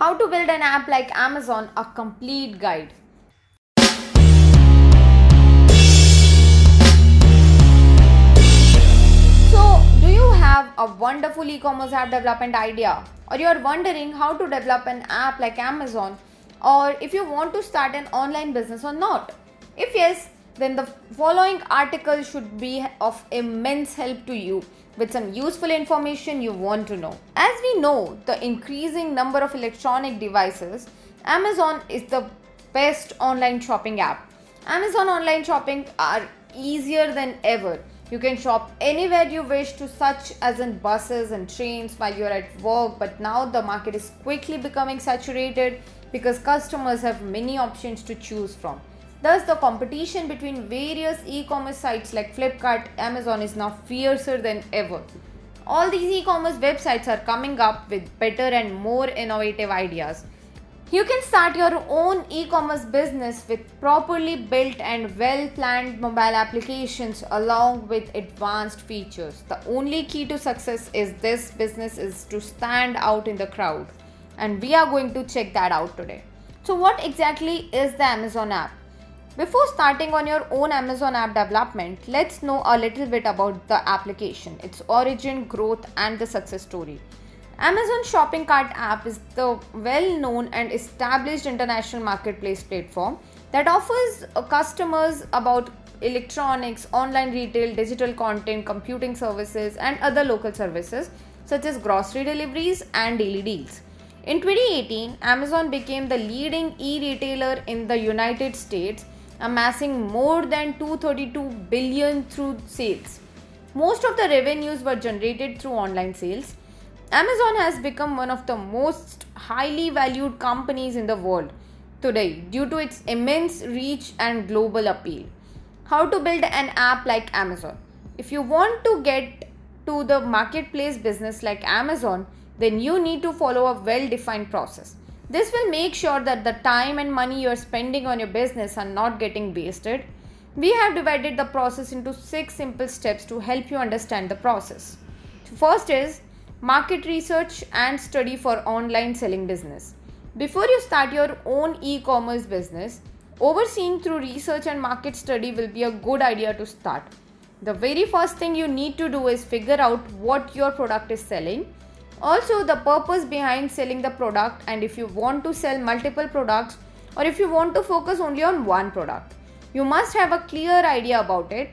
How to build an app like Amazon, a complete guide. So, do you have a wonderful e commerce app development idea? Or you are wondering how to develop an app like Amazon? Or if you want to start an online business or not? If yes, then the following article should be of immense help to you with some useful information you want to know. As we know, the increasing number of electronic devices, Amazon is the best online shopping app. Amazon online shopping are easier than ever you can shop anywhere you wish to such as in buses and trains while you're at work but now the market is quickly becoming saturated because customers have many options to choose from. Thus the competition between various e-commerce sites like Flipkart, Amazon is now fiercer than ever. All these e-commerce websites are coming up with better and more innovative ideas you can start your own e commerce business with properly built and well planned mobile applications along with advanced features. The only key to success is this business is to stand out in the crowd, and we are going to check that out today. So, what exactly is the Amazon app? Before starting on your own Amazon app development, let's know a little bit about the application, its origin, growth, and the success story. Amazon Shopping Cart app is the well known and established international marketplace platform that offers customers about electronics, online retail, digital content, computing services, and other local services such as grocery deliveries and daily deals. In 2018, Amazon became the leading e retailer in the United States, amassing more than 232 billion through sales. Most of the revenues were generated through online sales Amazon has become one of the most highly valued companies in the world today due to its immense reach and global appeal. How to build an app like Amazon? If you want to get to the marketplace business like Amazon, then you need to follow a well defined process. This will make sure that the time and money you are spending on your business are not getting wasted. We have divided the process into six simple steps to help you understand the process. First is market research and study for online selling business. Before you start your own e commerce business, overseeing through research and market study will be a good idea to start. The very first thing you need to do is figure out what your product is selling, also, the purpose behind selling the product, and if you want to sell multiple products or if you want to focus only on one product. You must have a clear idea about it.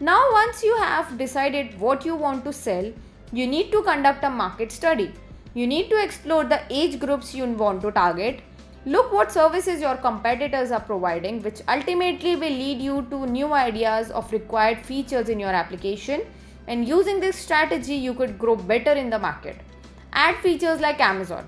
Now, once you have decided what you want to sell, you need to conduct a market study. You need to explore the age groups you want to target. Look what services your competitors are providing, which ultimately will lead you to new ideas of required features in your application. And using this strategy, you could grow better in the market. Add features like Amazon.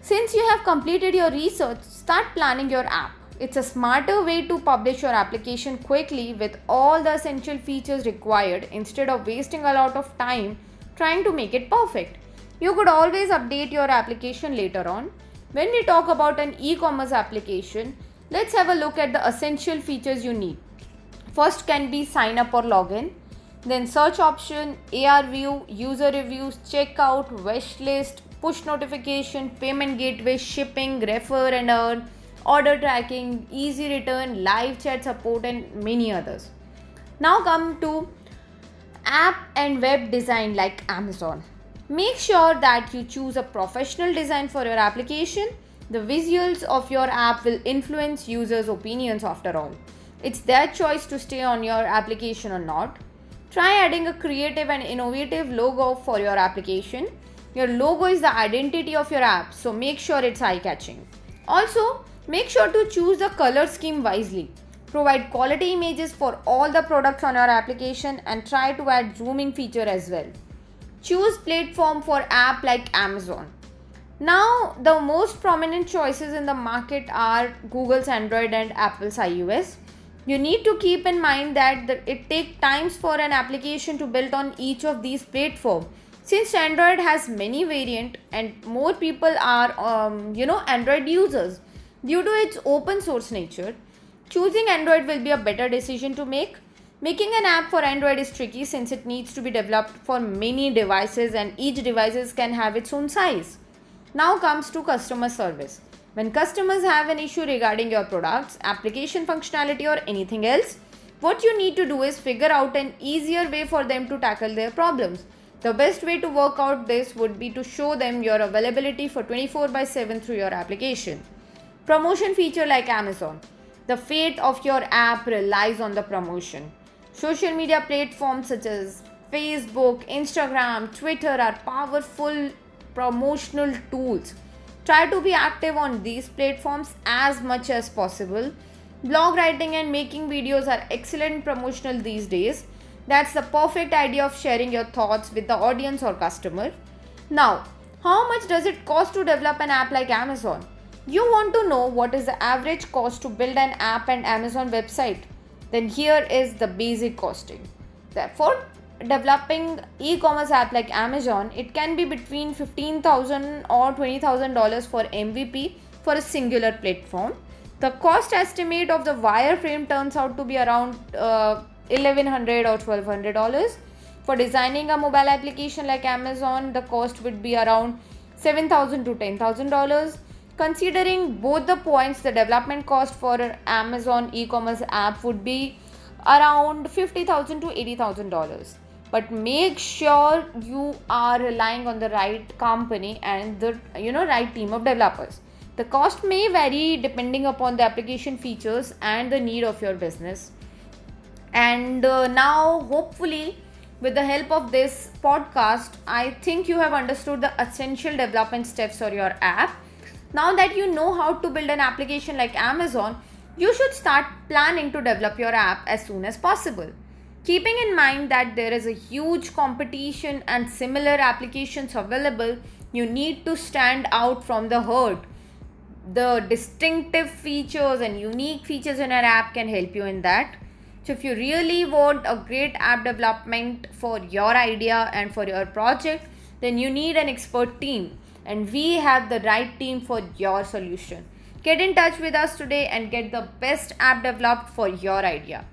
Since you have completed your research, start planning your app. It's a smarter way to publish your application quickly with all the essential features required instead of wasting a lot of time trying to make it perfect. You could always update your application later on. When we talk about an e commerce application, let's have a look at the essential features you need. First can be sign up or login, then search option, AR view, user reviews, checkout, wish list, push notification, payment gateway, shipping, refer and earn, order tracking, easy return, live chat support, and many others. Now come to app and web design like Amazon. Make sure that you choose a professional design for your application. The visuals of your app will influence users' opinions after all. It's their choice to stay on your application or not. Try adding a creative and innovative logo for your application. Your logo is the identity of your app, so make sure it's eye catching. Also, make sure to choose the color scheme wisely. Provide quality images for all the products on your application and try to add zooming feature as well. Choose platform for app like Amazon. Now, the most prominent choices in the market are Google's Android and Apple's iOS. You need to keep in mind that it takes times for an application to build on each of these platforms. Since Android has many variant and more people are, um, you know, Android users, due to its open source nature, Choosing Android will be a better decision to make. Making an app for Android is tricky since it needs to be developed for many devices and each devices can have its own size. Now comes to customer service. When customers have an issue regarding your products, application functionality, or anything else, what you need to do is figure out an easier way for them to tackle their problems. The best way to work out this would be to show them your availability for 24 by 7 through your application. Promotion feature like Amazon. The fate of your app relies on the promotion. Social media platforms such as Facebook, Instagram, Twitter are powerful promotional tools Try to be active on these platforms as much as possible. Blog writing and making videos are excellent promotional these days. That's the perfect idea of sharing your thoughts with the audience or customer. Now, how much does it cost to develop an app like Amazon? You want to know what is the average cost to build an app and Amazon website? Then here is the basic costing. Therefore, developing e-commerce app like Amazon, it can be between 15,000 or $20,000 for MVP for a singular platform. The cost estimate of the wireframe turns out to be around uh, 1,100 or $1,200. For designing a mobile application like Amazon, the cost would be around 7,000 to $10,000. Considering both the points, the development cost for Amazon e-commerce app would be around 50,000 to $80,000 but make sure you are relying on the right company and the you know right team of developers. The cost may vary depending upon the application features and the need of your business. And uh, now hopefully with the help of this podcast i think you have understood the essential development steps for your app. Now that you know how to build an application like amazon you should start planning to develop your app as soon as possible Keeping in mind that there is a huge competition and similar applications available, you need to stand out from the herd. The distinctive features and unique features in an app can help you in that. So, if you really want a great app development for your idea and for your project, then you need an expert team, and we have the right team for your solution. Get in touch with us today and get the best app developed for your idea.